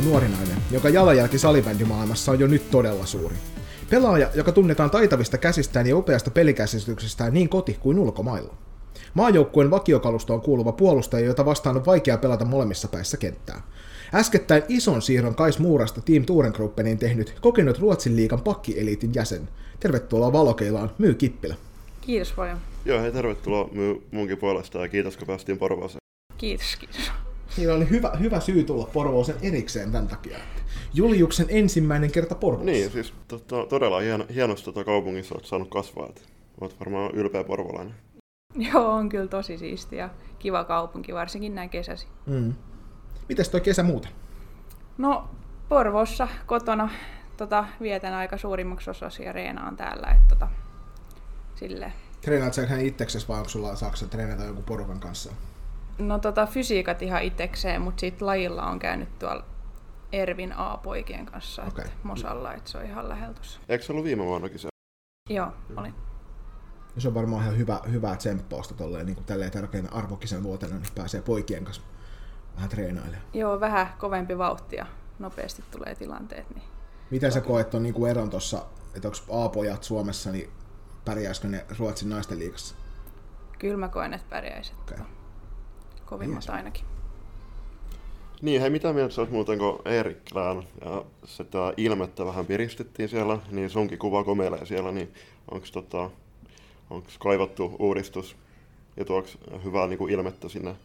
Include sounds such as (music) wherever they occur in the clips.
Valokeilan paisteessa istuu nuori nainen, joka jalanjälki salibändimaailmassa on jo nyt todella suuri. Pelaaja, joka tunnetaan taitavista käsistään ja upeasta pelikäsityksestään niin koti kuin ulkomailla. Maajoukkueen vakiokalustoon kuuluva puolustaja, jota vastaan on vaikea pelata molemmissa päissä kenttää. Äskettäin ison siirron Kais Muurasta Team Tourengroupeniin tehnyt kokenut Ruotsin liigan pakkieliitin jäsen. Tervetuloa Valokeilaan, Myy Kippilä. Kiitos paljon. Joo, hei tervetuloa Myy munkin puolesta ja kiitos kun päästiin Porvooseen. Kiitos, kiitos. Siinä oli hyvä, hyvä syy tulla Porvoosen erikseen tämän takia. Juliuksen ensimmäinen kerta Porvoossa. Niin, siis to, todella hieno, hienosti tota kaupungissa olet saanut kasvaa. Olet varmaan ylpeä porvolainen. Joo, on kyllä tosi siisti ja kiva kaupunki, varsinkin näin kesäsi. Mm. Mites toi kesä muuten? No, Porvossa kotona tota, vietän aika suurimmaksi osaksi ja reenaan täällä. Että, tota, silleen. Treenaat sä ihan itseksesi vai onko sulla saksa treenata jonkun porukan kanssa? No tota, fysiikat ihan itsekseen, mutta sitten lajilla on käynyt tuolla Ervin A-poikien kanssa okay. että Mosalla, että se on ihan tuossa. Eikö se ollut viime vuonnakin se? Joo, olin. Ja se on varmaan ihan hyvä, hyvää tsemppausta tolleen, niin kuin tälleen tärkeänä arvokisen vuotena, niin pääsee poikien kanssa vähän treenailemaan. Joo, vähän kovempi vauhti ja nopeasti tulee tilanteet. Niin Miten sä koet on niin eron tuossa, että onko A-pojat Suomessa, niin pärjäisikö ne Ruotsin naisten liigassa? Kyllä mä koen, että pärjäisit. Okay. Kovimmat yes. ainakin. Niin, hei, mitä mieltä sä muuten, kun Eerikkilään ja sitä ilmettä vähän piristettiin siellä, niin sunkin kuva komeilee siellä, niin onko tota, onks kaivattu uudistus ja tuoks hyvää niin kuin ilmettä sinne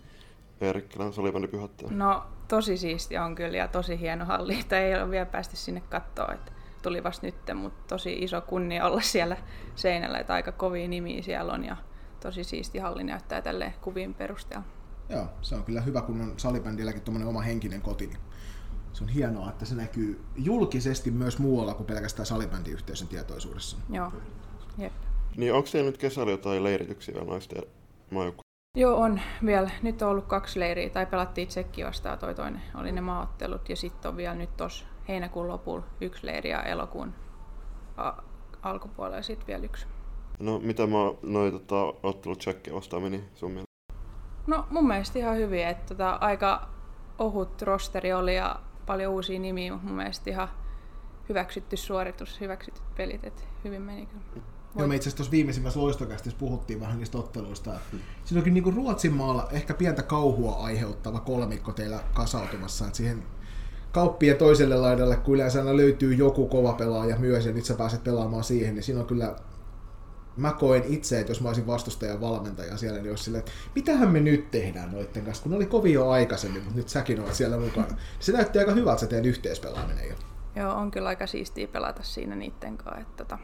Eerikkilän salibändipyhätteen? No tosi siisti on kyllä ja tosi hieno halli, että ei ole vielä päästy sinne kattoon, että tuli vasta nyt, mutta tosi iso kunnia olla siellä seinällä, että aika kovia nimiä siellä on ja tosi siisti halli näyttää tälle kuvin perusteella. Joo, se on kyllä hyvä, kun on salibändilläkin tuommoinen oma henkinen koti, niin se on hienoa, että se näkyy julkisesti myös muualla kuin pelkästään salibändiyhteisön tietoisuudessa. Joo, jep. Niin onko teillä nyt kesällä jotain leirityksiä naisten maajoukkueessa? Joo, on vielä. Nyt on ollut kaksi leiriä, tai pelattiin Tsekki vastaan, toi toinen oli ne maaottelut, ja sitten on vielä nyt tuossa heinäkuun lopulla yksi leiri ja elokuun a- alkupuolella sitten vielä yksi. No mitä mä noin tota, ottelut Tsekkiä vastaan meni sun mielestä? No mun mielestä ihan hyvin, että tota, aika ohut rosteri oli ja paljon uusia nimiä, mutta mun mielestä ihan hyväksytty suoritus, hyväksytyt pelit, että hyvin meni kyllä. Joo, me itse asiassa tuossa viimeisimmässä loistokästissä puhuttiin vähän niistä otteluista. Siinä onkin niin Ruotsin maalla ehkä pientä kauhua aiheuttava kolmikko teillä kasautumassa. Että siihen kauppien toiselle laidalle, kun yleensä aina löytyy joku kova pelaaja myös ja nyt sä pääset pelaamaan siihen, niin siinä on kyllä mä koen itse, että jos mä olisin vastustajan valmentaja siellä, niin olisi silleen, että mitähän me nyt tehdään noitten kanssa, kun ne oli kovin jo aikaisemmin, mutta nyt säkin olet siellä mukana. Se näytti aika hyvältä se teidän yhteispelaaminen jo. Joo, on kyllä aika siistiä pelata siinä niiden kanssa, että tota,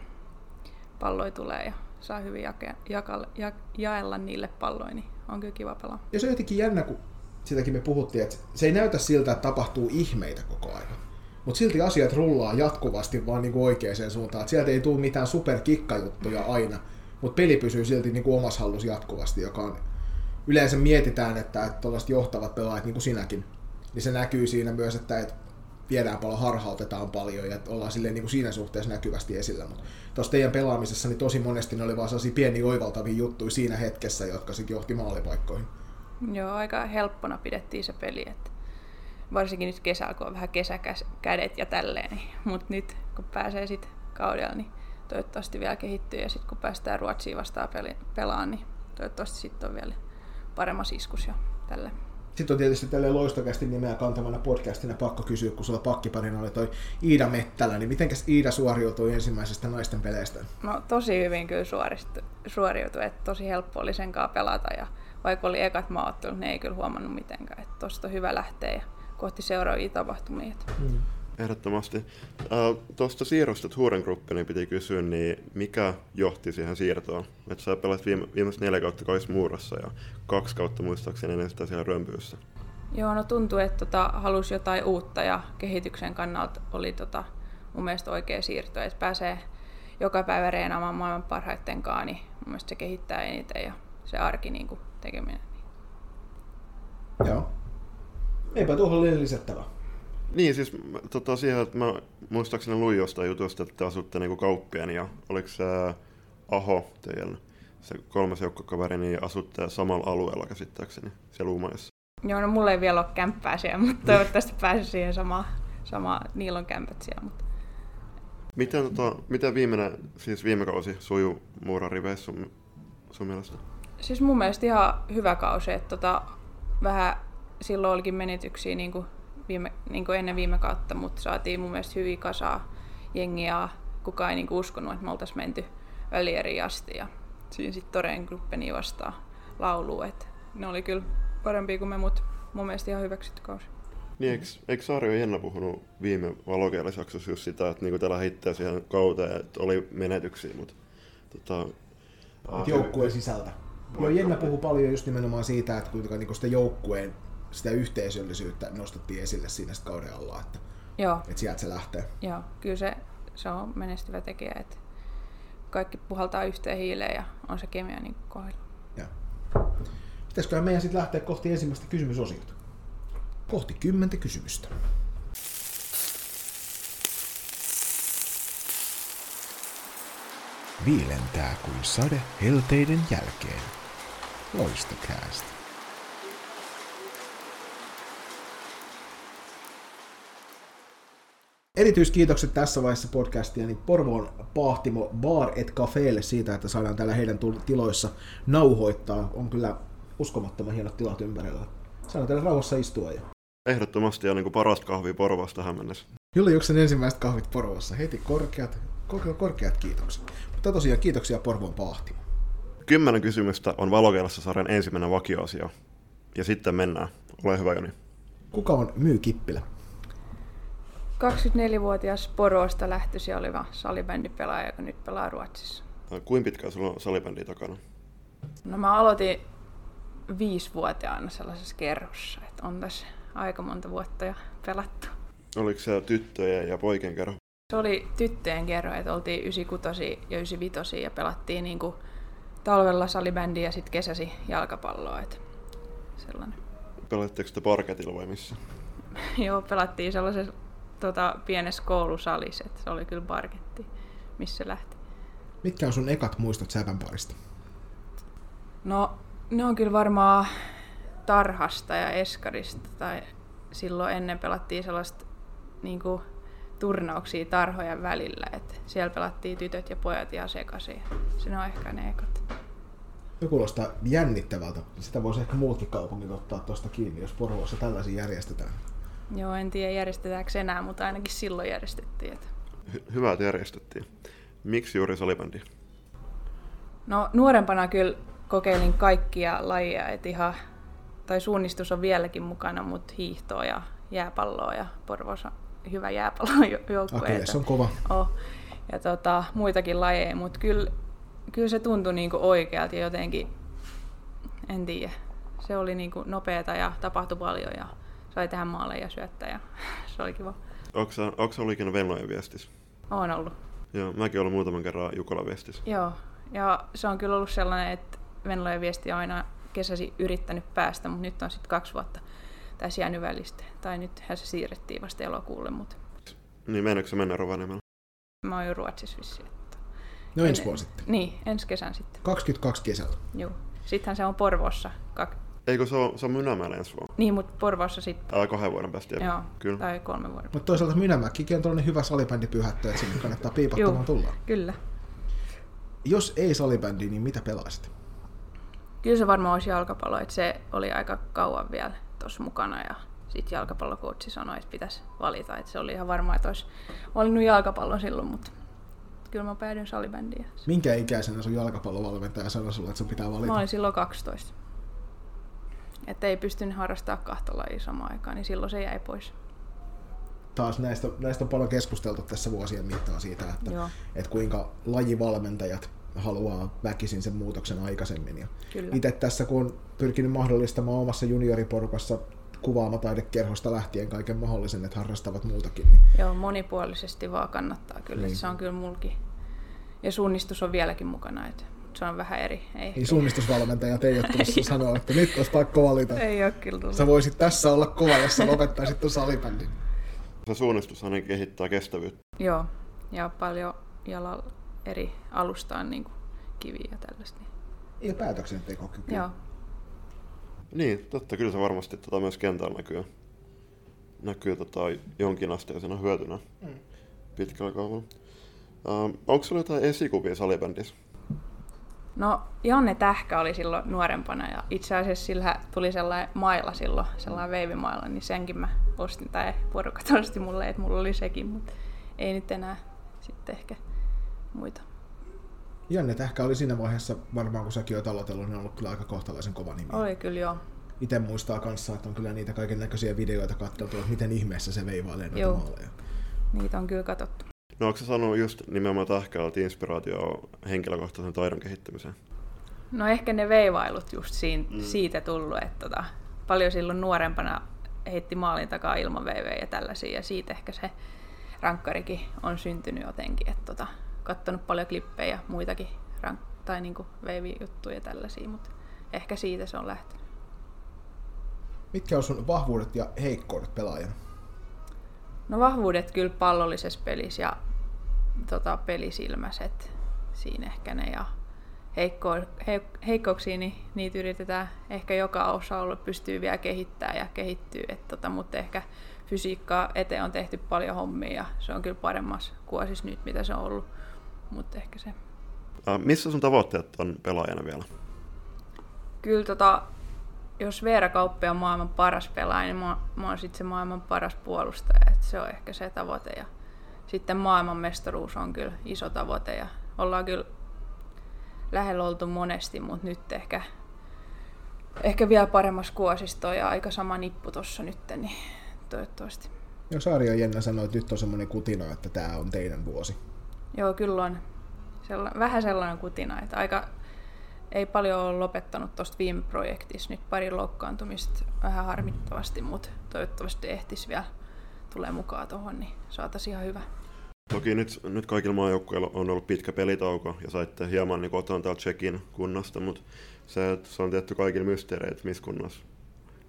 palloi tulee ja saa hyvin jake, jaka, ja, jaella niille palloja, niin on kyllä kiva pelaa. Ja se on jotenkin jännä, kun sitäkin me puhuttiin, että se ei näytä siltä, että tapahtuu ihmeitä koko ajan. Mutta silti asiat rullaa jatkuvasti vaan niinku oikeaan suuntaan. Et sieltä ei tule mitään superkikkajuttuja aina, mutta peli pysyy silti niinku omassa hallussa jatkuvasti, joka on yleensä mietitään, että, että johtavat pelaajat, niin kuin sinäkin, niin se näkyy siinä myös, että, että viedään paljon, harhautetaan paljon ja ollaan silleen niin kuin siinä suhteessa näkyvästi esillä. Mutta tuossa teidän pelaamisessa niin tosi monesti ne oli vaan sellaisia pieniä oivaltavia juttuja siinä hetkessä, jotka sitten johti maalipaikkoihin. Joo, aika helppona pidettiin se peli. Että varsinkin nyt kesällä, kun on vähän kesäkädet ja tälleen. Niin. Mutta nyt kun pääsee sitten kaudella, niin toivottavasti vielä kehittyy. Ja sitten kun päästään Ruotsiin vastaan peli- pelaan, niin toivottavasti sitten on vielä paremmassa iskus jo tälle. Sitten on tietysti tälle loistokästi nimeä kantavana podcastina pakko kysyä, kun sulla pakkiparina oli toi Iida Mettälä, niin mitenkäs Iida suoriutui ensimmäisestä naisten peleistä? No tosi hyvin kyllä suoriutui, että tosi helppo oli sen kanssa pelata ja vaikka oli ekat maattelut, ne ei kyllä huomannut mitenkään, että tosta on hyvä lähteä ja kohti seuraavia tapahtumia. Mm. Ehdottomasti. Äh, Tuosta siirrosta Turen niin piti kysyä, niin mikä johti siihen siirtoon? Että sä pelasit viime, viimeiset neljä kautta Kais Muurassa ja kaksi kautta muistaakseni ennen sitä siellä Römpyyssä. Joo, no tuntui, että tota, halusi jotain uutta ja kehityksen kannalta oli tota, mun mielestä oikea siirto, että pääsee joka päivä reenaamaan maailman parhaiten kanssa, niin mun mielestä se kehittää eniten ja se arki niin kuin, tekeminen. Joo. Eipä tuohon lisättävää. Niin, siis tota, siihen, että mä muistaakseni luin jostain jutusta, että te asutte niinku kauppien ja oliko se Aho teidän se kolmas joukkokaveri, niin asutte samalla alueella käsittääkseni siellä Uumajassa. Joo, no mulla ei vielä ole kämppää siellä, mutta toivottavasti pääsen siihen samaan. Sama, niillä on kämpät siellä. Mutta... Miten, tota, miten viimeinen, siis viime kausi sujuu Muuran riveissä sun, sun mielestä? Siis mun mielestä ihan hyvä kausi, että tota, vähän silloin olikin menetyksiä niin kuin viime, niin kuin ennen viime kautta, mutta saatiin mun mielestä hyvin kasaa jengiä. Kukaan ei niin kuin uskonut, että me oltaisiin menty välieriin asti. Ja siinä sitten Toreen gruppeni vastaan laulu, että ne oli kyllä parempia kuin me, mutta mun mielestä ihan hyväksytty kausi. Niin, eikö, eikö Saari Jenna puhunut viime valokielisjaksossa just sitä, että niinku tällä heittää siihen kauteen, että oli menetyksiä, mutta tota, joukkueen sisältä. Joo, Jenna puhuu paljon just nimenomaan siitä, että kuinka niinku sitä joukkueen sitä yhteisöllisyyttä nostettiin esille siinä kauden alla, että, Joo. että sieltä se lähtee. Joo, kyllä se, se on menestyvä tekijä, että kaikki puhaltaa yhteen hiileen ja on se kemia niin kohdalla. Ja. Pitäisiköhän meidän sitten lähteä kohti ensimmäistä kysymysosiota? Kohti kymmentä kysymystä. Viilentää kuin sade helteiden jälkeen. Loistokäästä. Erityiskiitokset tässä vaiheessa podcastia niin Porvoon Pahtimo Bar et Cafeelle siitä, että saadaan täällä heidän tiloissa nauhoittaa. On kyllä uskomattoman hienot tilat ympärillä. Saadaan täällä rauhassa istua. Ja... Ehdottomasti ja niin parasta kahvia Porvasta tähän mennessä. Julle Juksen ensimmäiset kahvit Porvossa. Heti korkeat, korkeat, korkeat kiitokset. Mutta tosiaan kiitoksia Porvoon Pahtimo. Kymmenen kysymystä on Valokeilassa sarjan ensimmäinen vakioasia. Ja sitten mennään. Ole hyvä, Joni. Kuka on Myy Kippilä? 24-vuotias Poroosta lähtöisin oleva salibändipelaaja, joka nyt pelaa Ruotsissa. Kuinka pitkään sulla on salibändi takana? No mä aloitin viisivuotiaana sellaisessa kerhossa, että on tässä aika monta vuotta jo pelattu. Oliko se tyttöjen ja poikien kerho? Se oli tyttöjen kerho, että oltiin 96 ja 95 ja pelattiin niinku talvella salibändiä ja sitten kesäsi jalkapalloa. Että sellainen. Pelatteko te parketilla vai missä? (laughs) Joo, pelattiin sellaisessa tota, pienessä koulusalissa, että se oli kyllä parketti, missä lähti. Mitkä on sun ekat muistot Säpänparista? No, ne on kyllä varmaan tarhasta ja eskarista, tai silloin ennen pelattiin sellaista niin kuin, turnauksia tarhojen välillä, että siellä pelattiin tytöt ja pojat ihan sekaisin. Se on ehkä ne ekat. Se kuulostaa jännittävältä. Sitä voisi ehkä muutkin kaupungit ottaa tuosta kiinni, jos Porvoossa tällaisia järjestetään. Joo, en tiedä järjestetäänkö enää, mutta ainakin silloin järjestettiin. Että... Hy- hyvä, että järjestettiin. Miksi juuri salibändi? No nuorempana kyllä kokeilin kaikkia lajeja, että ihan, tai suunnistus on vieläkin mukana, mutta hiihtoa ja jääpalloa ja Porvoossa hyvä jääpallojoukkue. Akilles on kova. Oh. Ja tota, muitakin lajeja, mutta kyllä, kyllä se tuntui niinku oikealta ja jotenkin, en tiedä, se oli niinku nopeata ja tapahtui paljon ja sai tehdä maaleja ja syöttää ja (laughs) se oli kiva. Onko ollut ikinä Venlojen viestissä? Oon ollut. Joo, mäkin olen muutaman kerran Jukola viestissä. Joo, ja se on kyllä ollut sellainen, että Venlojen viesti on aina kesäsi yrittänyt päästä, mutta nyt on sitten kaksi vuotta tässä jäänyt välistä. Tai nythän se siirrettiin vasta elokuulle, mutta... Niin, meneekö se mennä Rovaniemellä? Mä oon jo Ruotsissa vissiin. Että... No ensi vuosi sitten. Niin, ensi kesän sitten. 22 kesällä. Joo. Sittenhän se on Porvoossa. Eikö se ole, se on Mynämäellä ensi vuonna? Niin, mutta Porvoossa sitten. Älä kahden vuoden päästä. Joo, Kyllä. tai kolme vuoden Mutta toisaalta Mynämäkikin on tällainen hyvä salibändi pyhättö, että sinne kannattaa piipattamaan tulla. Kyllä. Jos ei salibändi, niin mitä pelaisit? Kyllä se varmaan olisi jalkapallo, että se oli aika kauan vielä tuossa mukana ja sitten jalkapallokoutsi sanoi, että pitäisi valita. Että se oli ihan varmaa, että olisi valinnut jalkapallon silloin, mutta kyllä mä päädyin salibändiin. Minkä ikäisenä sun jalkapallovalmentaja sanoi sulle, että sun pitää valita? Mä olin silloin 12. Että ei pystynyt harrastamaan kahta lajia samaan aikaan, niin silloin se jäi pois. Taas näistä, näistä on paljon keskusteltu tässä vuosien mittaan siitä, että, Joo. että kuinka lajivalmentajat haluaa väkisin sen muutoksen aikaisemmin. Ja Kyllä. itse tässä, kun on pyrkinyt mahdollistamaan omassa junioriporukassa kuvaamataidekerhosta lähtien kaiken mahdollisen, että harrastavat muutakin, niin Joo, monipuolisesti vaan kannattaa kyllä. Niin. Niin. Se on kyllä mulki. Ja suunnistus on vieläkin mukana, että se on vähän eri. Ei, niin suunnistusvalmentajat ei ole tulossa (laughs) sanoa, että nyt olisi pakko valita. ei ole kyllä tullut. Sä voisit tässä olla kova, jos sä lopettaisit tuon salibändin. Se suunnistus ainakin kehittää kestävyyttä. Joo, ja paljon jalalla eri alustaan niin kuin kiviä ja tällaista. Ja päätöksentekokyky. Joo. Niin, totta, kyllä se varmasti tota myös kentällä näkyy, näkyy tota jonkinasteisena hyötynä mm. pitkällä kaavalla. Uh, onko sulla jotain esikuvia salibändissä? No Janne Tähkä oli silloin nuorempana ja itse asiassa sillä tuli sellainen mailla silloin, sellainen veivimailla, niin senkin mä ostin, tai porukat (laughs) osti mulle, että mulla oli sekin, mutta ei nyt enää sitten ehkä muita. Janne Tähkä oli siinä vaiheessa, varmaan kun säkin olet aloitellut, niin on ollut kyllä aika kohtalaisen kova nimi. Oli kyllä joo. Itse muistaa kanssa, että on kyllä niitä kaiken näköisiä videoita katsottu, että miten ihmeessä se veivailee noita joo. maaleja. Niitä on kyllä katsottu. No onko se sanonut just nimenomaan Tähkältä inspiraatio henkilökohtaisen taidon kehittämiseen? No ehkä ne veivailut just siinä, mm. siitä tullut, että tota, paljon silloin nuorempana heitti maalin takaa ilman veivejä ja tällaisia, ja siitä ehkä se rankkarikin on syntynyt jotenkin, että tota, katsonut paljon klippejä ja muitakin rank- tai niinku veivi-juttuja ja tällaisia, mutta ehkä siitä se on lähtenyt. Mitkä on sun vahvuudet ja heikkoudet pelaajana? No vahvuudet kyllä pallollisessa pelissä ja tota, pelisilmäiset siinä ehkä ne ja heikko, he, heikkouksia, niin niitä yritetään ehkä joka osa-alue pystyy vielä kehittämään ja kehittyy, et, tota, mutta ehkä fysiikkaa eteen on tehty paljon hommia ja se on kyllä paremmassa kuosissa nyt, mitä se on ollut, mutta ehkä se. Äh, missä sun tavoitteet on pelaajana vielä? Kyllä tota, jos Veera Kauppi on maailman paras pelaaja, niin mä, mä oon sitten se maailman paras puolustaja, että se on ehkä se tavoite ja sitten maailmanmestaruus on kyllä iso tavoite ja ollaan kyllä lähellä oltu monesti, mutta nyt ehkä, ehkä vielä paremmassa kuosisto ja aika sama nippu tuossa nyt, niin toivottavasti. Joo, Saari ja Jenna sanoi, että nyt on semmoinen kutina, että tämä on teidän vuosi. Joo, kyllä on. Sella, vähän sellainen kutina, että aika, ei paljon ole lopettanut tuosta viime projektissa. Nyt pari loukkaantumista vähän harmittavasti, mutta toivottavasti ehtisi vielä tulee mukaan tuohon, niin saataisiin ihan hyvä. Toki nyt, nyt kaikilla maajoukkueilla on ollut pitkä pelitauko ja saitte hieman niin otan täältä Tsekin kunnasta, mutta se, se on tietty kaikille mysteereitä, missä kunnassa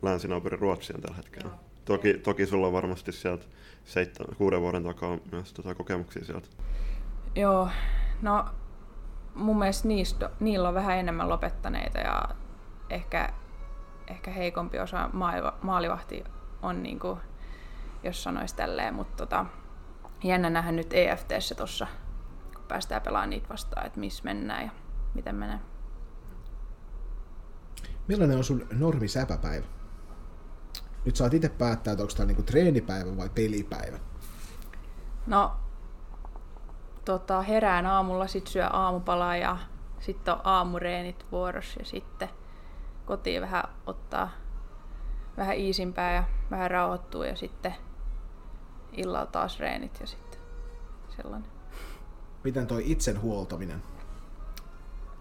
länsinaapurin Ruotsi on tällä hetkellä. Toki, toki sulla on varmasti sieltä seitsemän, kuuden vuoden takaa myös tota kokemuksia sieltä. Joo, no mun mielestä niistä, niillä on vähän enemmän lopettaneita ja ehkä, ehkä heikompi osa maalivahti on, niin kuin, jos sanoisi tälleen, mutta tota, jännä nähdä nyt EFTssä tuossa, kun päästään pelaamaan niitä vastaan, että missä mennään ja miten menee. Millainen on sun normi säpäpäivä? Nyt saat itse päättää, että onko tämä niinku treenipäivä vai pelipäivä. No, tota, herään aamulla, sit syö aamupalaa ja sitten on aamureenit vuorossa ja sitten kotiin vähän ottaa vähän iisimpää ja vähän rauhoittuu ja sitten illalla taas reenit ja sitten sellainen. Miten toi itsen huoltaminen?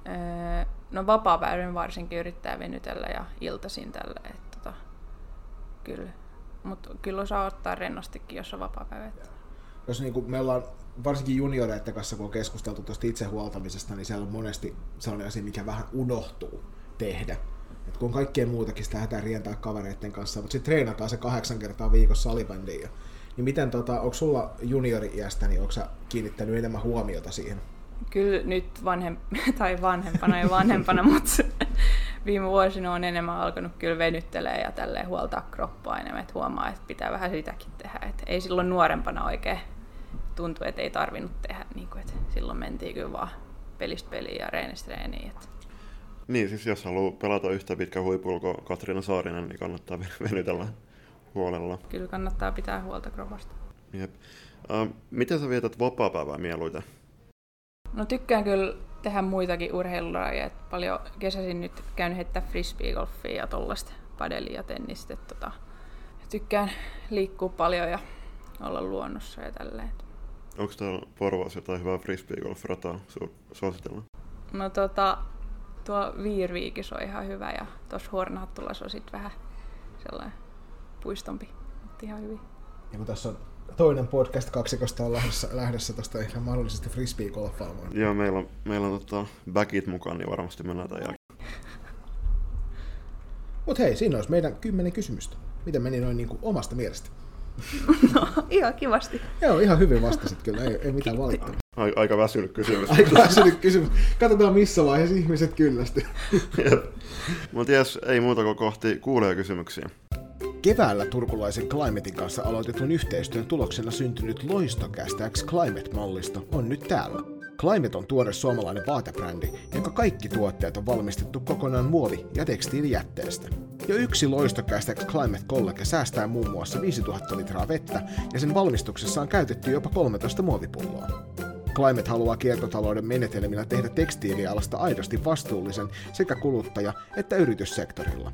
Öö, no vapaa varsinkin yrittää venytellä ja iltaisin tällä, että tota, kyllä. Mutta kyllä osaa ottaa rennostikin, jos on vapaa päivä. Jos niin kuin me ollaan varsinkin junioreiden kanssa, kun on keskusteltu tuosta itsehuoltamisesta, niin siellä on monesti sellainen asia, mikä vähän unohtuu tehdä. Et kun kaikkien muutakin sitä lähdetään rientää kavereiden kanssa, mutta sitten treenataan se kahdeksan kertaa viikossa salibändiin. Niin miten, tota, onko sulla juniori-iästä, niin onko kiinnittänyt enemmän huomiota siihen? Kyllä nyt vanhem, (laughs) tai vanhempana ja vanhempana, mutta (laughs) viime vuosina on enemmän alkanut kyllä venyttelee ja tälleen huoltaa kroppaa enemmän, että huomaa, että pitää vähän sitäkin tehdä. Et ei silloin nuorempana oikein tuntuu, että ei tarvinnut tehdä, niin kuin, että silloin mentiin kyllä vaan pelistä peliin ja reenistä reeniin. Että. Niin, siis jos haluaa pelata yhtä pitkä huipulla kuin Katriina Saarinen, niin kannattaa (laughs) venytellä huolella. Kyllä kannattaa pitää huolta kropasta. Jep. Uh, miten sä vietät vapaa-päivää mieluiten? No tykkään kyllä tehdä muitakin urheilulajeja. Paljon kesäisin nyt käynyt heittää frisbeegolfia ja tollaista padelia ja tennistä. Tota, tykkään liikkua paljon ja olla luonnossa ja tälleen. Onko täällä Porvoossa jotain hyvää frisbeegolf-rataa su- suositella? No tota, tuo Viirviikis on ihan hyvä ja tuossa Hornahattulassa on sitten vähän sellainen puistompi, mutta ihan hyvin. Ja kun tässä on toinen podcast kaksikosta on lähdössä, lähdössä tuosta ihan mahdollisesti frisbee-golfaamaan. Joo, meillä on, meillä on tota backit mukaan, niin varmasti mennään tämän jälkeen. (laughs) Mut hei, siinä olisi meidän kymmenen kysymystä. Miten meni noin niin kuin omasta mielestä? (laughs) No, ihan kivasti. Joo, ihan hyvin vastasit kyllä, ei, ei mitään valittaa. Aika väsynyt kysymys. (laughs) Aika väsynyt kysymys. Katsotaan missä vaiheessa ihmiset kyllästyy. Mutta jes, ei muuta kuin kohti kuulee kysymyksiä. Keväällä turkulaisen Climatein kanssa aloitetun yhteistyön tuloksena syntynyt Loistokästä X Climate-mallisto on nyt täällä. Climate on tuore suomalainen vaatebrändi, jonka kaikki tuotteet on valmistettu kokonaan muovi- ja tekstiilijätteestä. Jo yksi Loistokästä Climate College säästää muun muassa 5000 litraa vettä, ja sen valmistuksessa on käytetty jopa 13 muovipulloa. Climate haluaa kiertotalouden menetelmillä tehdä tekstiilialasta aidosti vastuullisen sekä kuluttaja- että yrityssektorilla.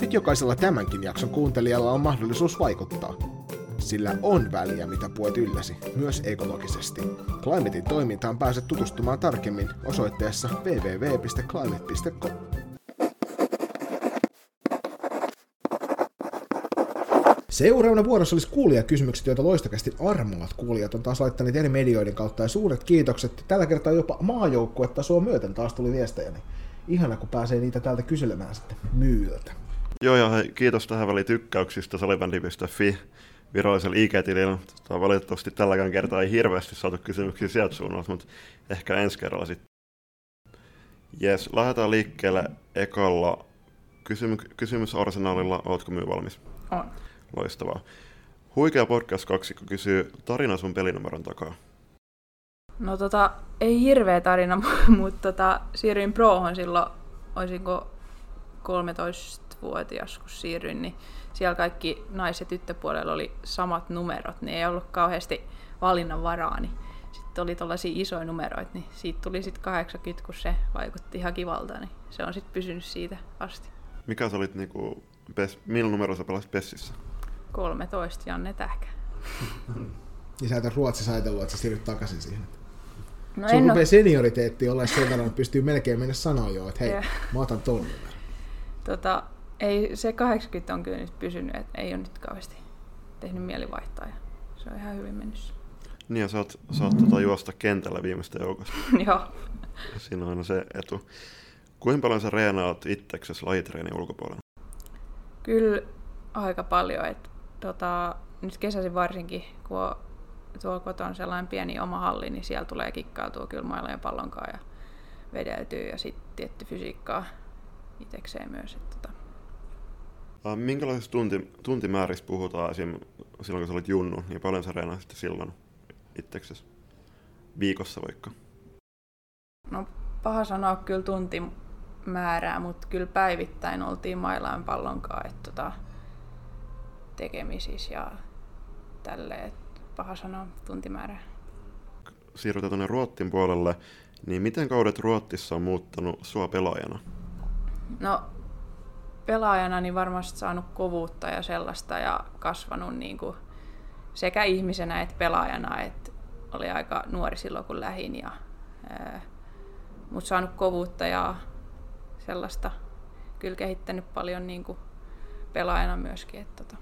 Nyt jokaisella tämänkin jakson kuuntelijalla on mahdollisuus vaikuttaa. Sillä on väliä, mitä puet ylläsi, myös ekologisesti. Climatein toimintaan pääset tutustumaan tarkemmin osoitteessa www.climate.com. Seuraavana vuorossa olisi kuulijakysymykset, joita loistakästi armoat kuulijat on taas laittaneet eri medioiden kautta ja suuret kiitokset. Tällä kertaa jopa maajoukkuetasoa myöten taas tuli viestejä, niin ihana kun pääsee niitä täältä kyselemään sitten myyltä. Joo, ja hei, kiitos tähän väliin tykkäyksistä salibändi.fi virallisella IG-tilillä. Tota, valitettavasti tälläkään kertaa ei hirveästi saatu kysymyksiä sieltä suunnalta, mutta ehkä ensi kerralla sitten. Jes, lähdetään liikkeelle ekalla kysymy- kysymysarsenaalilla. Ootko myy valmis? On. Loistavaa. Huikea podcast-kaksikko kysyy tarina sun pelinumeron takaa. No tota, ei hirveä tarina, (laughs) mutta tota, siirryin prohon silloin, olisinko 13-vuotias, kun siirryin, niin siellä kaikki nais- ja tyttöpuolella oli samat numerot, niin ei ollut kauheasti valinnanvaraa, niin sitten oli tällaisia isoja numeroita, niin siitä tuli sitten 80, kun se vaikutti ihan kivalta, niin se on sitten pysynyt siitä asti. Mikä sä olit niinku, pes, millä numero sä pelasit Pessissä? 13 Janne Tähkä. Niin sä et ole Ruotsissa ajatellut, että sä siirryt takaisin siihen. No Sun en rupeaa senioriteetti olla sen verran, että pystyy melkein mennä sanoa jo, että hei, Joo. mä otan ton tota, ei, se 80 on kyllä nyt pysynyt, että ei ole nyt kauheasti tehnyt mieli vaihtaa. Ja se on ihan hyvin mennyt. Niin ja sä oot, sä oot tota juosta kentällä viimeistä joukosta. (laughs) Joo. Siinä on aina se etu. Kuinka paljon sä reenaat itseksesi lajitreenin ulkopuolella? Kyllä aika paljon. Et, tota, nyt kesäisin varsinkin, kun on tuolla kotona sellainen pieni oma halli, niin siellä tulee kikkailtua kyllä mailla ja pallonkaan ja vedeltyy ja sitten tietty fysiikkaa itsekseen myös. Et, tota, Minkälaisista tunti, tuntimääristä puhutaan esim. silloin, kun sä olit junnu, niin paljon sä reenasit silloin itseksesi? Viikossa vaikka. no paha sanoa kyllä tuntimäärää, mutta kyllä päivittäin oltiin mailaan pallonkaan et, tota, tekemisissä ja tälleen. et Paha sanoa tuntimäärää. Siirrytään tuonne Ruottin puolelle, niin miten kaudet Ruottissa on muuttanut sua pelaajana? No pelaajana niin varmasti saanut kovuutta ja sellaista ja kasvanut niin kuin sekä ihmisenä että pelaajana. Et oli aika nuori silloin kun lähin, ja, mutta saanut kovuutta ja sellaista kyllä kehittänyt paljon niin kuin pelaajana myöskin. Et, tota,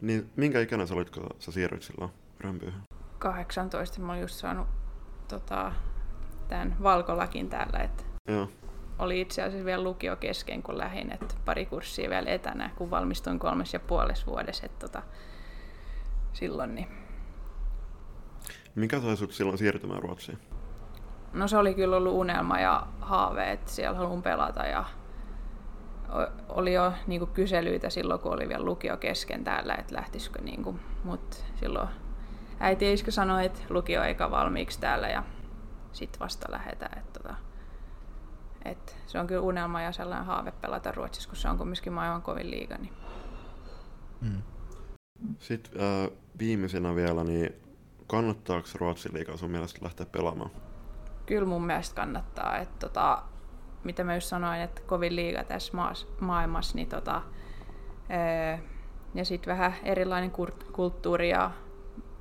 Niin minkä ikäinen sä olit, kun sä siirryt silloin Römpyyhyn? 18 mä olin just saanut tota, tämän valkolakin täällä, että Joo. oli itse asiassa vielä lukio kesken, kun lähdin, että pari kurssia vielä etänä, kun valmistuin kolmes ja puolessa vuodessa, että tota, silloin niin. Mikä sai sut silloin siirtymään Ruotsiin? No se oli kyllä ollut unelma ja haave, että siellä haluan pelata ja oli jo niin kuin kyselyitä silloin, kun oli vielä lukio kesken täällä, että lähtisikö, niin kuin, mutta silloin äiti iskä sanoi, että lukio eikä valmiiksi täällä ja sitten vasta lähdetään. Että tota, et se on kyllä unelma ja sellainen haave pelata Ruotsissa, kun se on kumminkin maailman kovin liiga. Niin. Mm. Sitten äh, viimeisenä vielä, niin kannattaako Ruotsin liigaa sun mielestä lähteä pelaamaan? Kyllä mun mielestä kannattaa. Että tota, mitä mä just sanoin, että kovin liiga tässä maas, maailmassa, niin tota, ää, ja sitten vähän erilainen kur- kulttuuri ja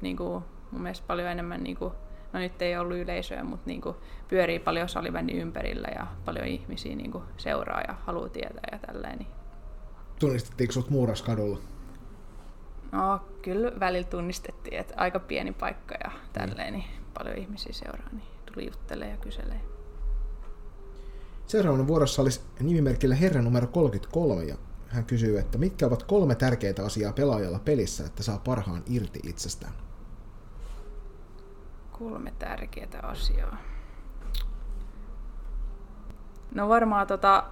niin kuin, mun mielestä paljon enemmän, niin kuin, no nyt ei ollut yleisöä, mutta niin kuin, pyörii paljon salibändin ympärillä ja paljon ihmisiä niin kuin, seuraa ja haluaa tietää ja tälleen. Niin. Tunnistettiinko sut Muuraskadulla? No kyllä välillä tunnistettiin, että aika pieni paikka ja tälleen, niin paljon ihmisiä seuraa, niin tuli juttelee ja kyselee. Seuraavana vuorossa olisi nimimerkillä herra numero 33 ja hän kysyy, että mitkä ovat kolme tärkeitä asiaa pelaajalla pelissä, että saa parhaan irti itsestään? Kolme tärkeää asiaa. No varmaan tota,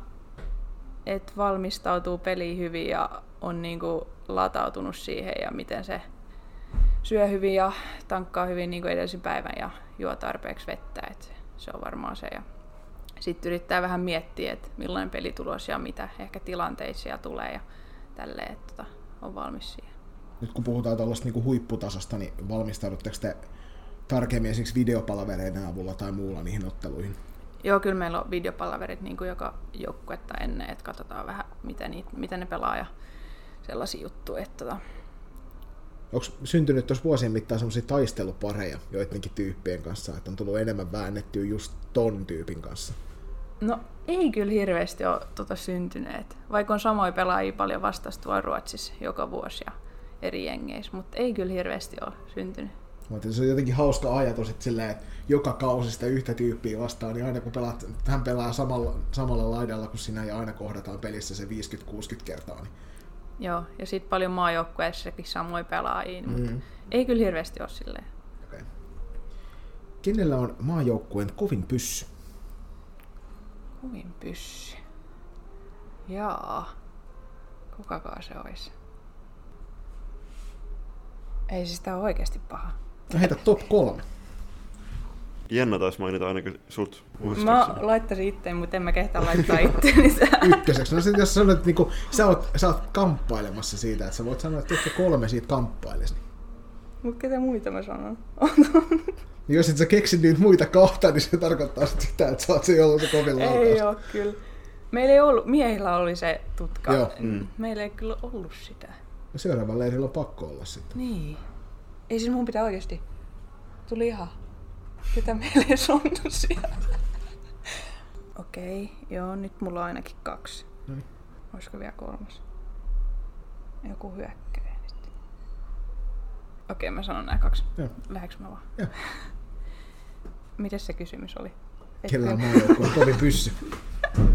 että valmistautuu peliin hyvin ja on niinku latautunut siihen ja miten se syö hyvin ja tankkaa hyvin niin kuin edellisen päivän ja juo tarpeeksi vettä. Et se on varmaan se. Ja sitten yrittää vähän miettiä, että millainen pelitulos ja mitä ehkä tilanteisia tulee ja tälleen, että tota, on valmis siihen. Nyt kun puhutaan tällaista niin huipputasosta, niin valmistaudutteko te tarkemmin esimerkiksi videopalavereiden avulla tai muulla niihin otteluihin? Joo, kyllä meillä on videopalaverit niin kuin joka joukkuetta ennen, että katsotaan vähän, mitä, niitä, mitä ne pelaa ja sellaisia juttuja. Että tota, Onko syntynyt tuossa vuosien mittaan sellaisia taistelupareja joidenkin tyyppien kanssa, että on tullut enemmän väännettyä just ton tyypin kanssa? No ei kyllä hirveästi ole tota syntyneet, vaikka on samoja pelaajia paljon vastastua Ruotsissa joka vuosi ja eri jengeissä, mutta ei kyllä hirveästi ole syntynyt. Mutta se on jotenkin hauska ajatus, että, silleen, että joka kausi sitä yhtä tyyppiä vastaan, niin aina kun pelaat, hän pelaa samalla, samalla laidalla kuin sinä ja aina kohdataan pelissä se 50-60 kertaa, niin Joo, ja sitten paljon maajoukkueissakin samoin pelaajia, mm. mutta ei kyllä hirveästi ole silleen. Okay. Kenellä on maajoukkueen kovin pyssy? Kovin pyssy? Jaa. Kukakaan se olisi? Ei se sitä ole oikeasti paha. No heitä top kolme. Jenna taisi mainita ainakin sut. Mä laittaisin itteen, mutta en mä kehtaa laittaa itteeni (laughs) Ykköseksi. No sit jos sanot, että niinku, sä, oot, sä oot kamppailemassa siitä, että sä voit sanoa, että ketkä kolme siitä kamppailisi. Mut ketä muita mä sanon? (laughs) niin jos et sä keksit niitä muita kahta, niin se tarkoittaa sitä, että sä oot se, jolla se kovin laukaus. Ei oo, kyllä. Meillä ei ollut, miehillä oli se tutka. Joo. Mm. Meillä ei kyllä ollut sitä. No seuraavalla leirillä on pakko olla sitten. Niin. Ei siis mun pitää oikeasti. Tuli ihan ketä meillä ei on siellä. Okei, okay, joo, nyt mulla on ainakin kaksi. Noin. Olisiko vielä kolmas? Joku hyökkäjä nyt. Okei, okay, mä sanon nämä kaksi. Lähdekö mä vaan? Joo. Mites se kysymys oli? Kellä on maajoukkueen kovin pyssy? (laughs)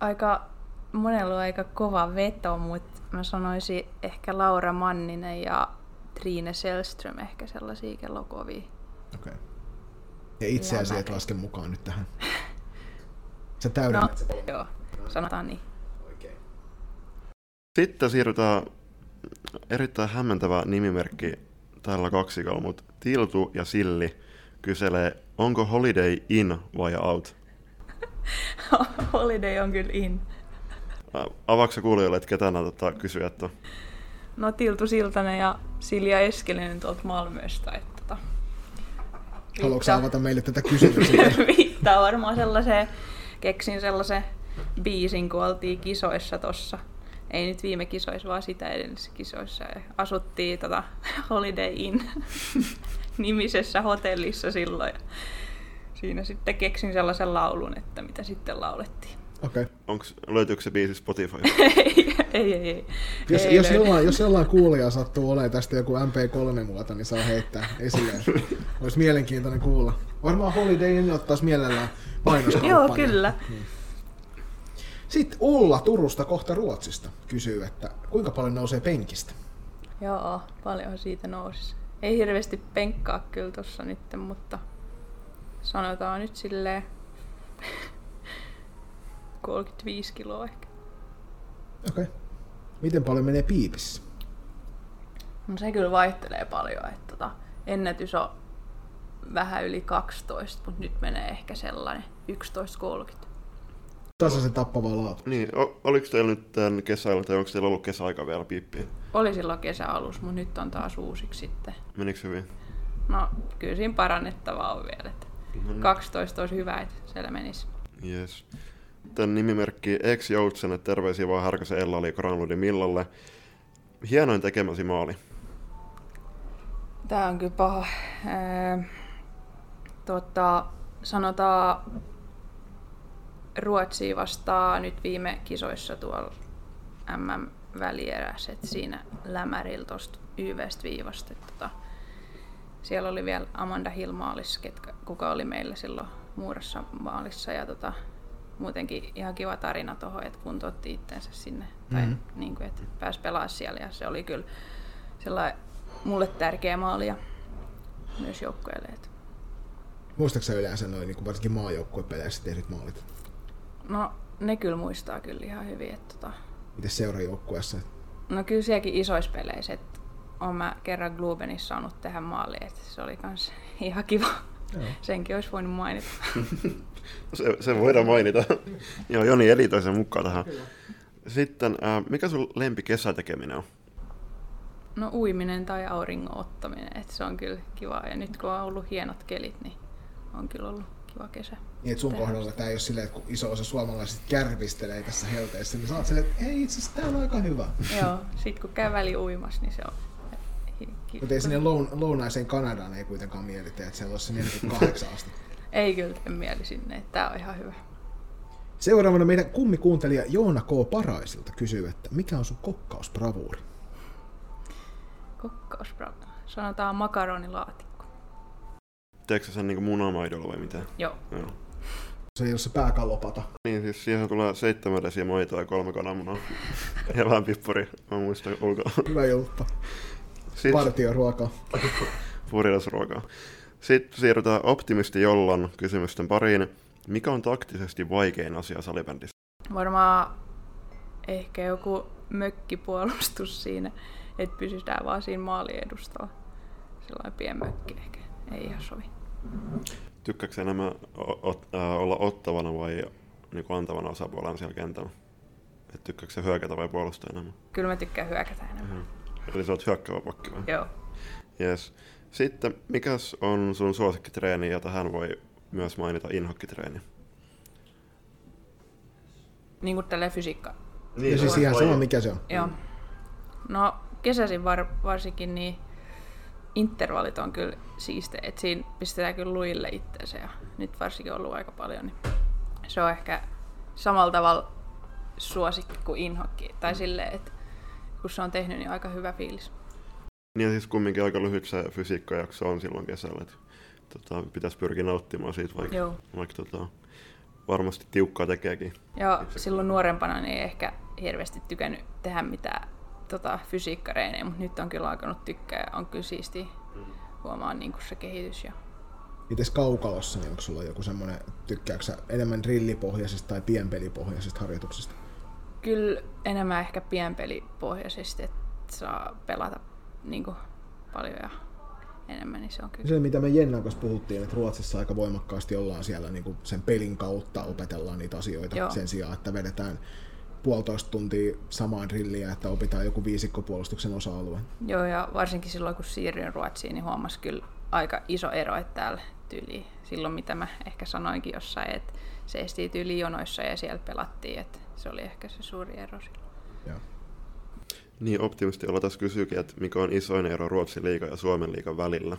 aika, monella on aika kova veto, mutta mä sanoisin ehkä Laura Manninen ja Trine Selström ehkä sellaisia kellokovia. Okei. Okay. Ja itseäsi et laske mukaan nyt tähän. (laughs) Sä täydennät no, Joo, sanotaan niin. Oikein. Sitten siirrytään erittäin hämmentävä nimimerkki tällä kaksikolla, mutta Tiltu ja Silli kyselee, onko Holiday in vai out? (laughs) holiday on kyllä in. Avaatko kuulijoille, että ketä nämä tota, kysyjät on? No Tiltu Siltanen ja Silja Eskelinen tuolta Malmöstä. Että, tota, Haluatko avata meille tätä kysymystä? (laughs) viittaa varmaan sellaiseen, keksin sellaisen biisin, kun oltiin kisoissa tossa. Ei nyt viime kisoissa, vaan sitä edellisissä kisoissa. Ja asuttiin tota Holiday Inn (laughs) nimisessä hotellissa silloin. Ja siinä sitten keksin sellaisen laulun, että mitä sitten laulettiin. Okei. Okay. Onks, löytyykö se biisi Spotify? (laughs) ei, ei, ei. Jos, ei jos, jollain, jos jollain kuulija sattuu olemaan tästä joku MP3-muoto, niin saa heittää esille. Olisi mielenkiintoinen kuulla. Varmaan Holiday Inn ottaisi mielellään mainoskampanja. Joo, kyllä. Hmm. Sitten Ulla Turusta kohta Ruotsista kysyy, että kuinka paljon nousee penkistä? Joo, paljon siitä nousisi. Ei hirveästi penkkaa kyllä tuossa nyt, mutta sanotaan nyt silleen (laughs) 35 kiloa ehkä. Okei. Okay. Miten paljon menee piipissä? No se kyllä vaihtelee paljon. Että tota, ennätys on vähän yli 12, mutta nyt menee ehkä sellainen 11.30. se tappava laatu. Niin, o- oliko teillä nyt tämän kesällä tai onko teillä ollut kesäaika vielä piippiä? Oli silloin kesäalus, mutta nyt on taas uusiksi sitten. Menikö hyvin? No, kyllä siinä parannettavaa on vielä. Että mm-hmm. 12 olisi hyvä, että siellä menisi. Yes tämän nimimerkki ex Joutsen, että terveisiä vaan Härkäsen Ella oli Granlundin Millalle. Hienoin tekemäsi maali. Tää on kyllä paha. Ee, tota, sanotaan Ruotsi vastaa nyt viime kisoissa tuolla MM-välierässä, että siinä lämärillä tuosta YVstä viivasta. Tota, siellä oli vielä Amanda Hill maalissa, ketkä, kuka oli meillä silloin Muurassa maalissa. Ja tota, muutenkin ihan kiva tarina tuohon, että kuntoutti itsensä sinne. Mm-hmm. Tai niin kuin, että pääsi pelaamaan siellä ja se oli kyllä sellainen mulle tärkeä maali. Ja myös joukkueelle. Sä yleensä noin niin varsinkin maajoukkuepeleissä tehdyt maalit? No ne kyllä muistaa kyllä ihan hyvin. Että tota... Miten seurajoukkueessa? No kyllä sielläkin isoissa peleissä, että olen mä kerran Glubenissa saanut tehdä maali, että se oli kans (laughs) ihan kiva. Joo. Senkin olisi voinut mainita. (laughs) se, se voidaan mainita. (laughs) Joo, Joni editoi sen mukaan tähän. Sitten, äh, mikä sun lempi kesätekeminen on? No uiminen tai auringon ottaminen, että se on kyllä kiva. Ja nyt kun on ollut hienot kelit, niin on kyllä ollut kiva kesä. Niin, sun kohdalla tämä ei ole silleen, että kun iso osa suomalaisista kärvistelee tässä helteessä, niin sä oot silleen, että ei itse asiassa tää on aika hyvä. Joo, sit kun käy väli uimassa, niin se on mutta ei sinne loun, lounaiseen Kanadaan ei kuitenkaan mieli että siellä olisi se 48 (laughs) astetta. ei kyllä en mieli sinne, että tämä on ihan hyvä. Seuraavana meidän kummikuuntelija Joona K. Paraisilta kysyy, että mikä on sun kokkausbravuuri? Kokkausbravuuri? Sanotaan makaronilaatikko. Teekö sen niinku munamaidolla vai mitä? Joo. Joo. Se ei ole se pääkallopata. Niin, siis siihen tulee seitsemän desiä maitoa ja kolme kananmunaa. (laughs) ja vähän pippuri, mä muistan ulkoa. Hyvä julppa. Sitten, Partioruokaa. (laughs) Purilasruokaa. Sitten siirrytään optimisti Jollan kysymysten pariin. Mikä on taktisesti vaikein asia salibändissä? Varmaan ehkä joku mökkipuolustus siinä, että pysytään vaan siinä maaliedustalla. Sellainen pieni mökki ehkä, ei ihan sovi. Tykkääkö enemmän äh, olla ottavana vai niin kuin antavana osapuolena siellä kentällä? Et tykkääkö se hyökätä vai puolustaa enemmän? Kyllä mä tykkään hyökätä enemmän. Mm-hmm. Eli sä oot hyökkäävä pakki vai? Joo. Yes. Sitten, mikäs on sun suosikkitreeni, ja tähän voi myös mainita inhokkitreeni? Niin kuin tällä fysiikka. Niin, ja siis ihan sama, mikä se on. Joo. No kesäisin var, varsinkin niin intervallit on kyllä siistejä, että siinä pistetään kyllä luille itseensä ja nyt varsinkin ollut aika paljon, niin se on ehkä samalla tavalla suosikki kuin inhokki. Tai silleen, että kun se on tehnyt, niin aika hyvä fiilis. Niin ja siis kumminkin aika lyhyt se fysiikkajakso on silloin kesällä, että tota, pitäisi pyrkiä nauttimaan siitä, vaikka, Joo. vaikka tota, varmasti tiukkaa tekeekin. Joo, silloin nuorempana niin ei ehkä hirveästi tykännyt tehdä mitään tota, fysiikkareenejä, mutta nyt on kyllä alkanut tykkää ja on kyllä siisti huomaa niin se kehitys. Ja... Mites kaukalossa, niin onko sulla joku semmoinen, tykkääksä enemmän drillipohjaisesta tai pienpelipohjaisesta harjoituksesta? Kyllä enemmän ehkä pienpelipohjaisesti, että saa pelata niin kuin, paljon ja enemmän, niin se on kyllä. Se, mitä me Jennan kanssa puhuttiin, että Ruotsissa aika voimakkaasti ollaan siellä niin kuin sen pelin kautta opetellaan niitä asioita Joo. sen sijaan, että vedetään puolitoista tuntia samaan drilliä, että opitaan joku viisikkopuolustuksen osa-alue. Joo, ja varsinkin silloin kun siirryin Ruotsiin, niin huomasi kyllä aika iso ero, että täällä tyyli silloin, mitä mä ehkä sanoinkin jossain, että seistiin tyyli jonoissa ja siellä pelattiin, että se oli ehkä se suuri ero silloin. Joo. Niin, optimisti olla tässä kysyykin, että mikä on isoin ero Ruotsin liiga ja Suomen liigan välillä?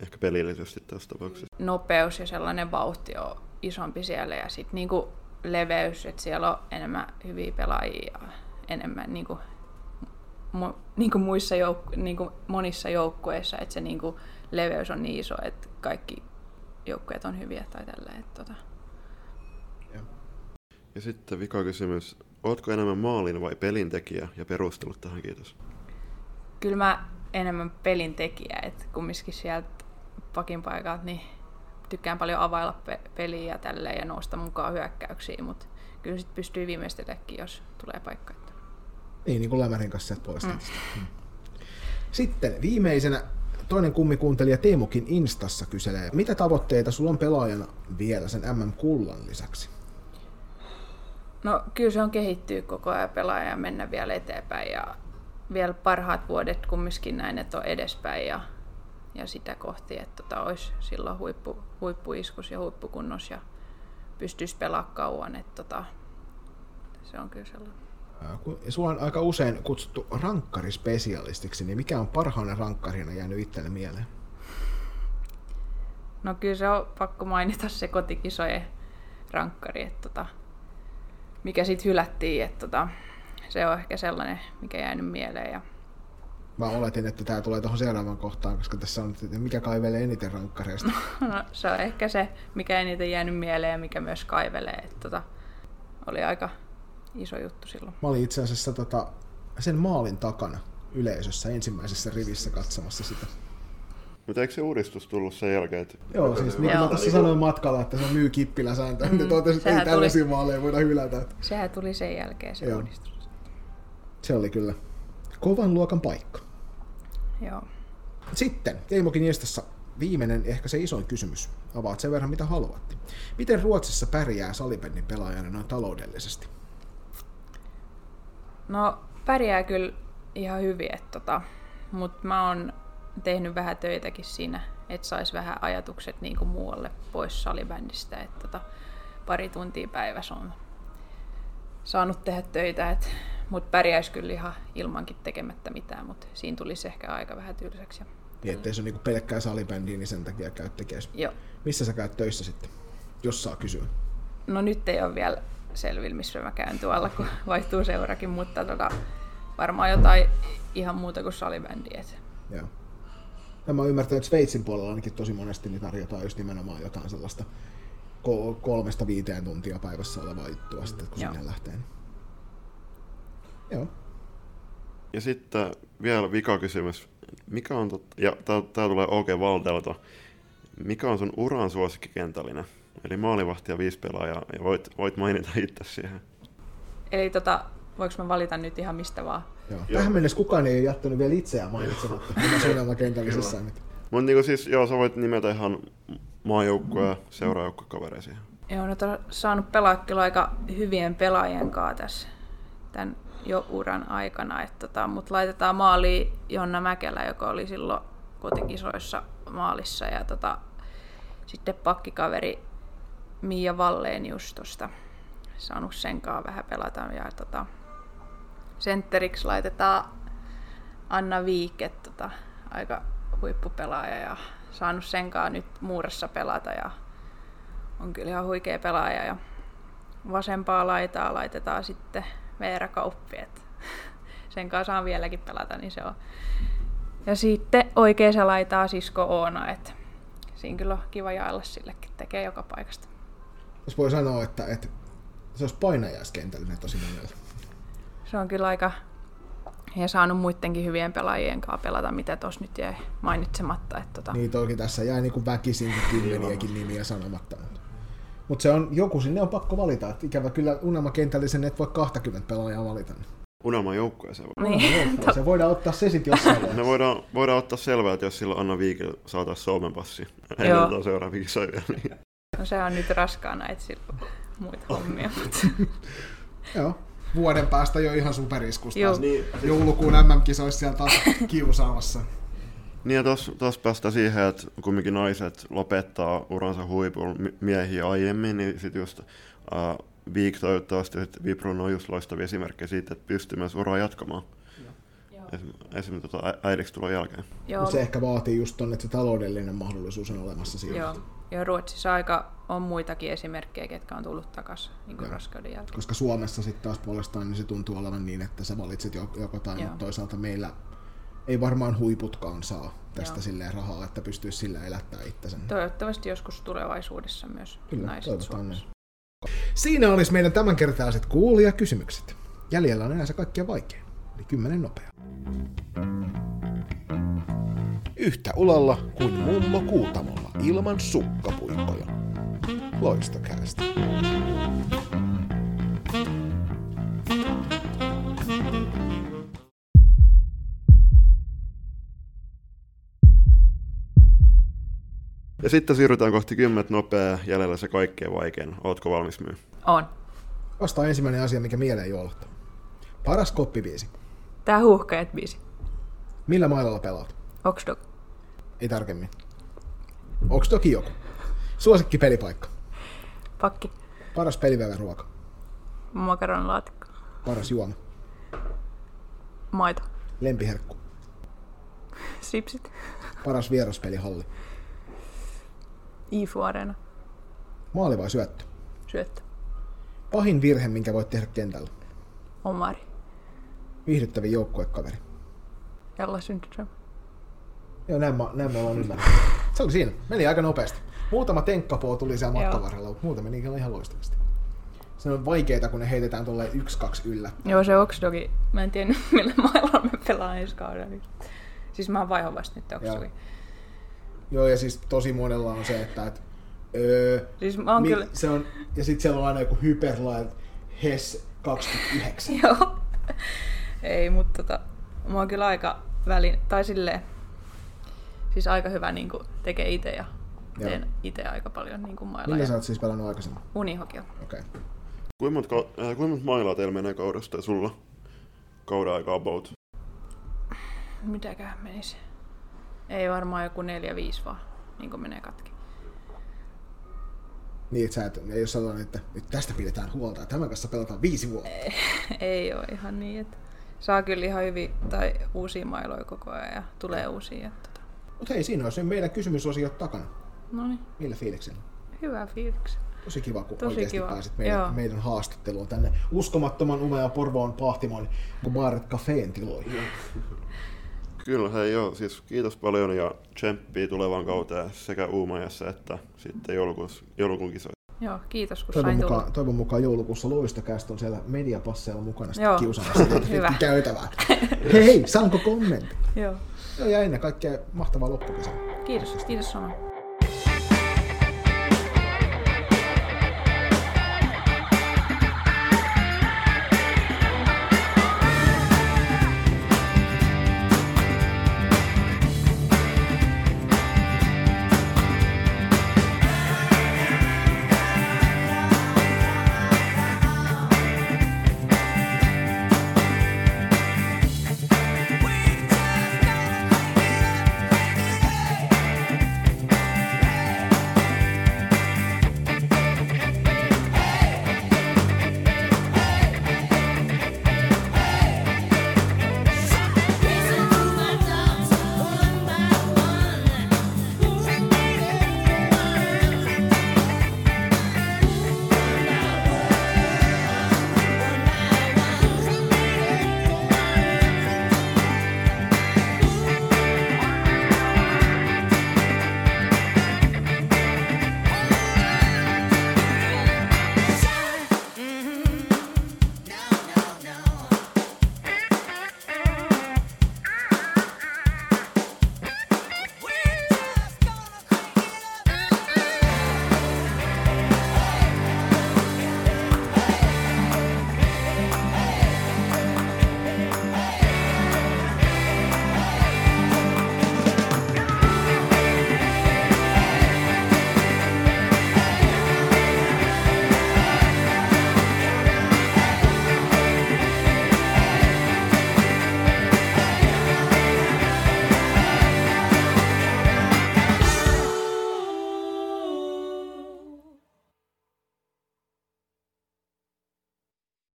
Ehkä pelillisesti tässä tapauksessa. Nopeus ja sellainen vauhti on isompi siellä ja sitten niinku leveys, että siellä on enemmän hyviä pelaajia enemmän niinku, mo, niinku muissa jouk- niinku monissa joukkueissa, että se niinku leveys on niin iso, että kaikki joukkueet on hyviä tai tälleen. Tota. Ja sitten vika kysymys. Ootko enemmän maalin vai pelintekijä? Ja perustelut tähän, kiitos. Kyllä mä enemmän pelintekijä, että kumminkin sieltä pakin paikalta niin tykkään paljon availla pe- peliä ja tälleen ja nousta mukaan hyökkäyksiin, mutta kyllä sitten pystyy viimeistelekin, jos tulee paikka. Niin, niin kuin Lämärin kanssa sieltä puolesta. Mm. mm. Sitten viimeisenä toinen kummikuuntelija Teemukin Instassa kyselee, mitä tavoitteita sulla on pelaajana vielä sen MM-kullan lisäksi? No kyllä se on kehittyä koko ajan pelaaja ja mennä vielä eteenpäin ja vielä parhaat vuodet kumminkin näin, että on edespäin ja, ja sitä kohti, että tota, olisi silloin huippu, huippuiskus ja huippukunnos ja pystyisi pelaamaan kauan. Että tota, se on kyllä sellainen. Sulla on aika usein kutsuttu rankkarispesialistiksi, niin mikä on parhaana rankkarina jäänyt itselle mieleen? No kyllä se on pakko mainita se kotikisojen rankkari, että tota, mikä sitten hylättiin, että tota, se on ehkä sellainen, mikä jäänyt mieleen. Ja... Mä oletin, että tämä tulee tuohon seuraavaan kohtaan, koska tässä on, että mikä kaivelee eniten rankkareista. no, se on ehkä se, mikä eniten jäänyt mieleen ja mikä myös kaivelee. Että tota, oli aika iso juttu silloin. Mä olin itse asiassa tota, sen maalin takana yleisössä ensimmäisessä rivissä katsomassa sitä. Mutta eikö se uudistus tullut sen jälkeen? Että Joo, siis niin kuin mä tässä sanoin matkalla, että se myy kippiläsääntö. Mm, te totesit, että ei tuli- tällaisia maaleja voida hylätä. Sehän tuli sen jälkeen se Joo. uudistus. Se oli kyllä kovan luokan paikka. Joo. Sitten Teimokin Niestassa viimeinen, ehkä se isoin kysymys. Avaat sen verran, mitä haluat. Miten Ruotsissa pärjää salibändin pelaajana noin taloudellisesti? No pärjää kyllä ihan hyvin, että tota, mutta mä oon tehnyt vähän töitäkin siinä, että sais vähän ajatukset niin kuin muualle pois salibändistä, että tota, pari tuntia päivässä on saanut tehdä töitä, et, mutta pärjäisi kyllä ihan ilmankin tekemättä mitään, mutta siinä tulisi ehkä aika vähän tylsäksi. Niin, ettei se ole niinku pelkkää salibändiä, niin sen takia käyt tekes. joo. Missä sä käyt töissä sitten, jos saa kysyä? No nyt ei ole vielä selvillä, missä mä käyn tuolla, kun (laughs) vaihtuu seurakin, mutta tota, varmaan jotain ihan muuta kuin salibändiä. Joo. Ja mä ymmärtänyt, että Sveitsin puolella ainakin tosi monesti niin tarjotaan just nimenomaan jotain sellaista kolmesta viiteen tuntia päivässä olevaa juttua sitten, kun Joo. sinne lähtee. Niin. Joo. Ja sitten vielä vikakysymys. Mikä on, tot... ja tää, tää tulee OK Valdelta. Mikä on sun uran suosikkikentällinen? Eli maalivahti ja viisi pelaajaa, ja voit, voit mainita itse siihen. Eli tota, voiko mä valita nyt ihan mistä vaan? Joo. Joo. Tähän mennessä kukaan ei jättänyt vielä itseään mainitsematta (laughs) omassa suunnitelmakentällisessä. Nyt. Mutta niinku siis, joo, sä voit nimetä ihan maajoukkoja ja seuraajoukkokavereja siihen. Joo, nyt on saanut pelaa kyllä aika hyvien pelaajien kanssa tässä tämän jo uran aikana. Että tota, mut laitetaan maaliin Jonna Mäkelä, joka oli silloin kotikisoissa maalissa. Ja tota, sitten pakkikaveri Mia Valleen just tosta. Saanut sen kanssa vähän pelata. Ja tota, sentteriksi laitetaan Anna Viik, että tota, aika huippupelaaja ja saanut sen kanssa nyt muurassa pelata ja on kyllä ihan huikea pelaaja ja vasempaa laitaa laitetaan sitten Veera Kauppi, (laughs) sen kanssa saan vieläkin pelata, niin se on. Ja sitten oikeassa laitaa sisko Oona, että siinä kyllä on kiva jaella sillekin, tekee joka paikasta. Jos voi sanoa, että, että se olisi painajaiskentällinen tosi monelle. Se on kyllä aika, ja saanut muidenkin hyvien pelaajien kanssa pelata, mitä tuossa nyt jäi mainitsematta. Että tota, Niin toki tässä jäi niinku väkisinkin kymmeniäkin nimiä sanomatta. Mutta mut se on, joku sinne on pakko valita. Et ikävä kyllä unelmakentällisen et voi 20 pelaajaa valita. Unelman joukkueeseen voi. niin, Se voidaan ottaa se sitten jossain (laughs) vaiheessa. Voidaan, voidaan ottaa selvää, että jos sillä Anna Viikillä saataisiin Suomen passi. Joo. Kisoja vielä. Niin. no se on nyt raskaana, että sillä on muita (laughs) hommia. mutta- Joo. Vuoden päästä jo ihan superiskusta. Joo. Niin, Joulukuun MM-kisoissa siellä taas kiusaamassa. Niin ja tuossa tos päästä siihen, että kumminkin naiset lopettaa uransa huipulla mi- miehiä aiemmin, niin sitten just uh, Viik toivottavasti, että Viprun on just loistavia esimerkkejä siitä, että pystyy myös uraa jatkamaan. Esim. esim. Tota äidiksi tulon jälkeen. Joo, se ehkä vaatii just ton, että se taloudellinen mahdollisuus on olemassa siinä. joo. Ja Ruotsissa aika on muitakin esimerkkejä, ketkä on tullut takaisin niin raskauden jälkeen. Koska Suomessa sitten taas puolestaan niin se tuntuu olevan niin, että sä valitset jo- joko tai, mutta toisaalta meillä ei varmaan huiputkaan saa tästä Joo. silleen rahaa, että pystyisi sillä elättää itsensä. Toivottavasti joskus tulevaisuudessa myös Kyllä, naiset Suomessa. Siinä olisi meidän tämänkertaiset kuulijakysymykset. Jäljellä on enää se kaikkein vaikein, eli kymmenen nopea. Yhtä ulalla kuin mummo Kuutamolla ilman sukkapuikkoja. Loistokäästä. Ja sitten siirrytään kohti kymmentä nopeaa, jäljellä se kaikkein vaikein. Ootko valmis myy? On. Vasta ensimmäinen asia, mikä mieleen juolahtaa. Paras koppibiisi. Tää huuhkajat biisi. Millä mailalla pelaat? Oxdog. Ei tarkemmin. Onks toki joku? Suosikki pelipaikka. Pakki. Paras peliväyläruoka. Makaronilaatikko. Paras juoma. Maito. Lempiherkku. Sipsit. Paras vieraspelihalli. Iifu Areena. Maali vai syöttö? Syöttö. Pahin virhe, minkä voit tehdä kentällä. Omari. Viihdyttävin joukkuekaveri. Jalla Syndrome. Joo, näin, mä, näin me ollaan ymmärtänyt. Se oli siinä. Meni aika nopeasti. Muutama tenkkapoo tuli siellä matkan Joo. varrella, mutta muuta meni ihan loistavasti. Se on vaikeeta, kun ne heitetään tuolle yksi, kaksi yllä. Joo, se Oxdogi. Mä en tiedä, (laughs) millä mailla me pelaan ensi kaudella. Siis mä oon vaihovasti nyt Joo. Oxdogi. Joo, ja siis tosi monella on se, että et, öö, Siis mä oon mi, kyllä... se on, ja sitten siellä on aina joku hyperlight HES 29. Joo. Ei, mutta tota, mä oon kyllä aika välin, tai silleen, siis aika hyvä niin tekee itse ja Joo. teen itse aika paljon niin mailla. Millä ja sä oot siis pelannut aikaisemmin? Unihokia. Okei. Okay. Kuinka monta, äh, kuinka monta mailaa teillä menee kaudesta ja sulla? Kauden aika about. Mitäköhän menisi? Ei varmaan joku 4-5 vaan, niin kuin menee katki. Niin, että sä et, ei ole sellainen, että nyt tästä pidetään huolta ja tämän kanssa pelataan viisi vuotta. Ei (laughs) ole ihan niin, että saa kyllä ihan hyvin tai uusia mailoja koko ajan ja tulee uusia. Että. Mutta hei, siinä olisi meidän kysymysosiot takana. No niin, Millä fiiliksellä? hyvä fiiliksi. Tosi kiva, kun Tosi oikeasti kiva. pääsit meidän, Joo. meidän haastatteluun tänne uskomattoman umea Porvoon Pahtimon Baret Cafeen tiloihin. (laughs) Kyllä, hei joo, siis kiitos paljon ja tsemppiä tulevaan kauteen sekä Uumajassa että sitten joulukuussa, joulukuun kisoissa. Joo, kiitos kun Toivon sain tulla. mukaan, toivon mukaan joulukuussa Loistokäst on siellä mediapasseilla mukana sitten kiusaamassa (laughs) käytävää. (laughs) Hei, hei, saanko kommentti? Joo, Joo, ja ennen kaikkea mahtavaa loppukesää. kiitos, kiitos sama.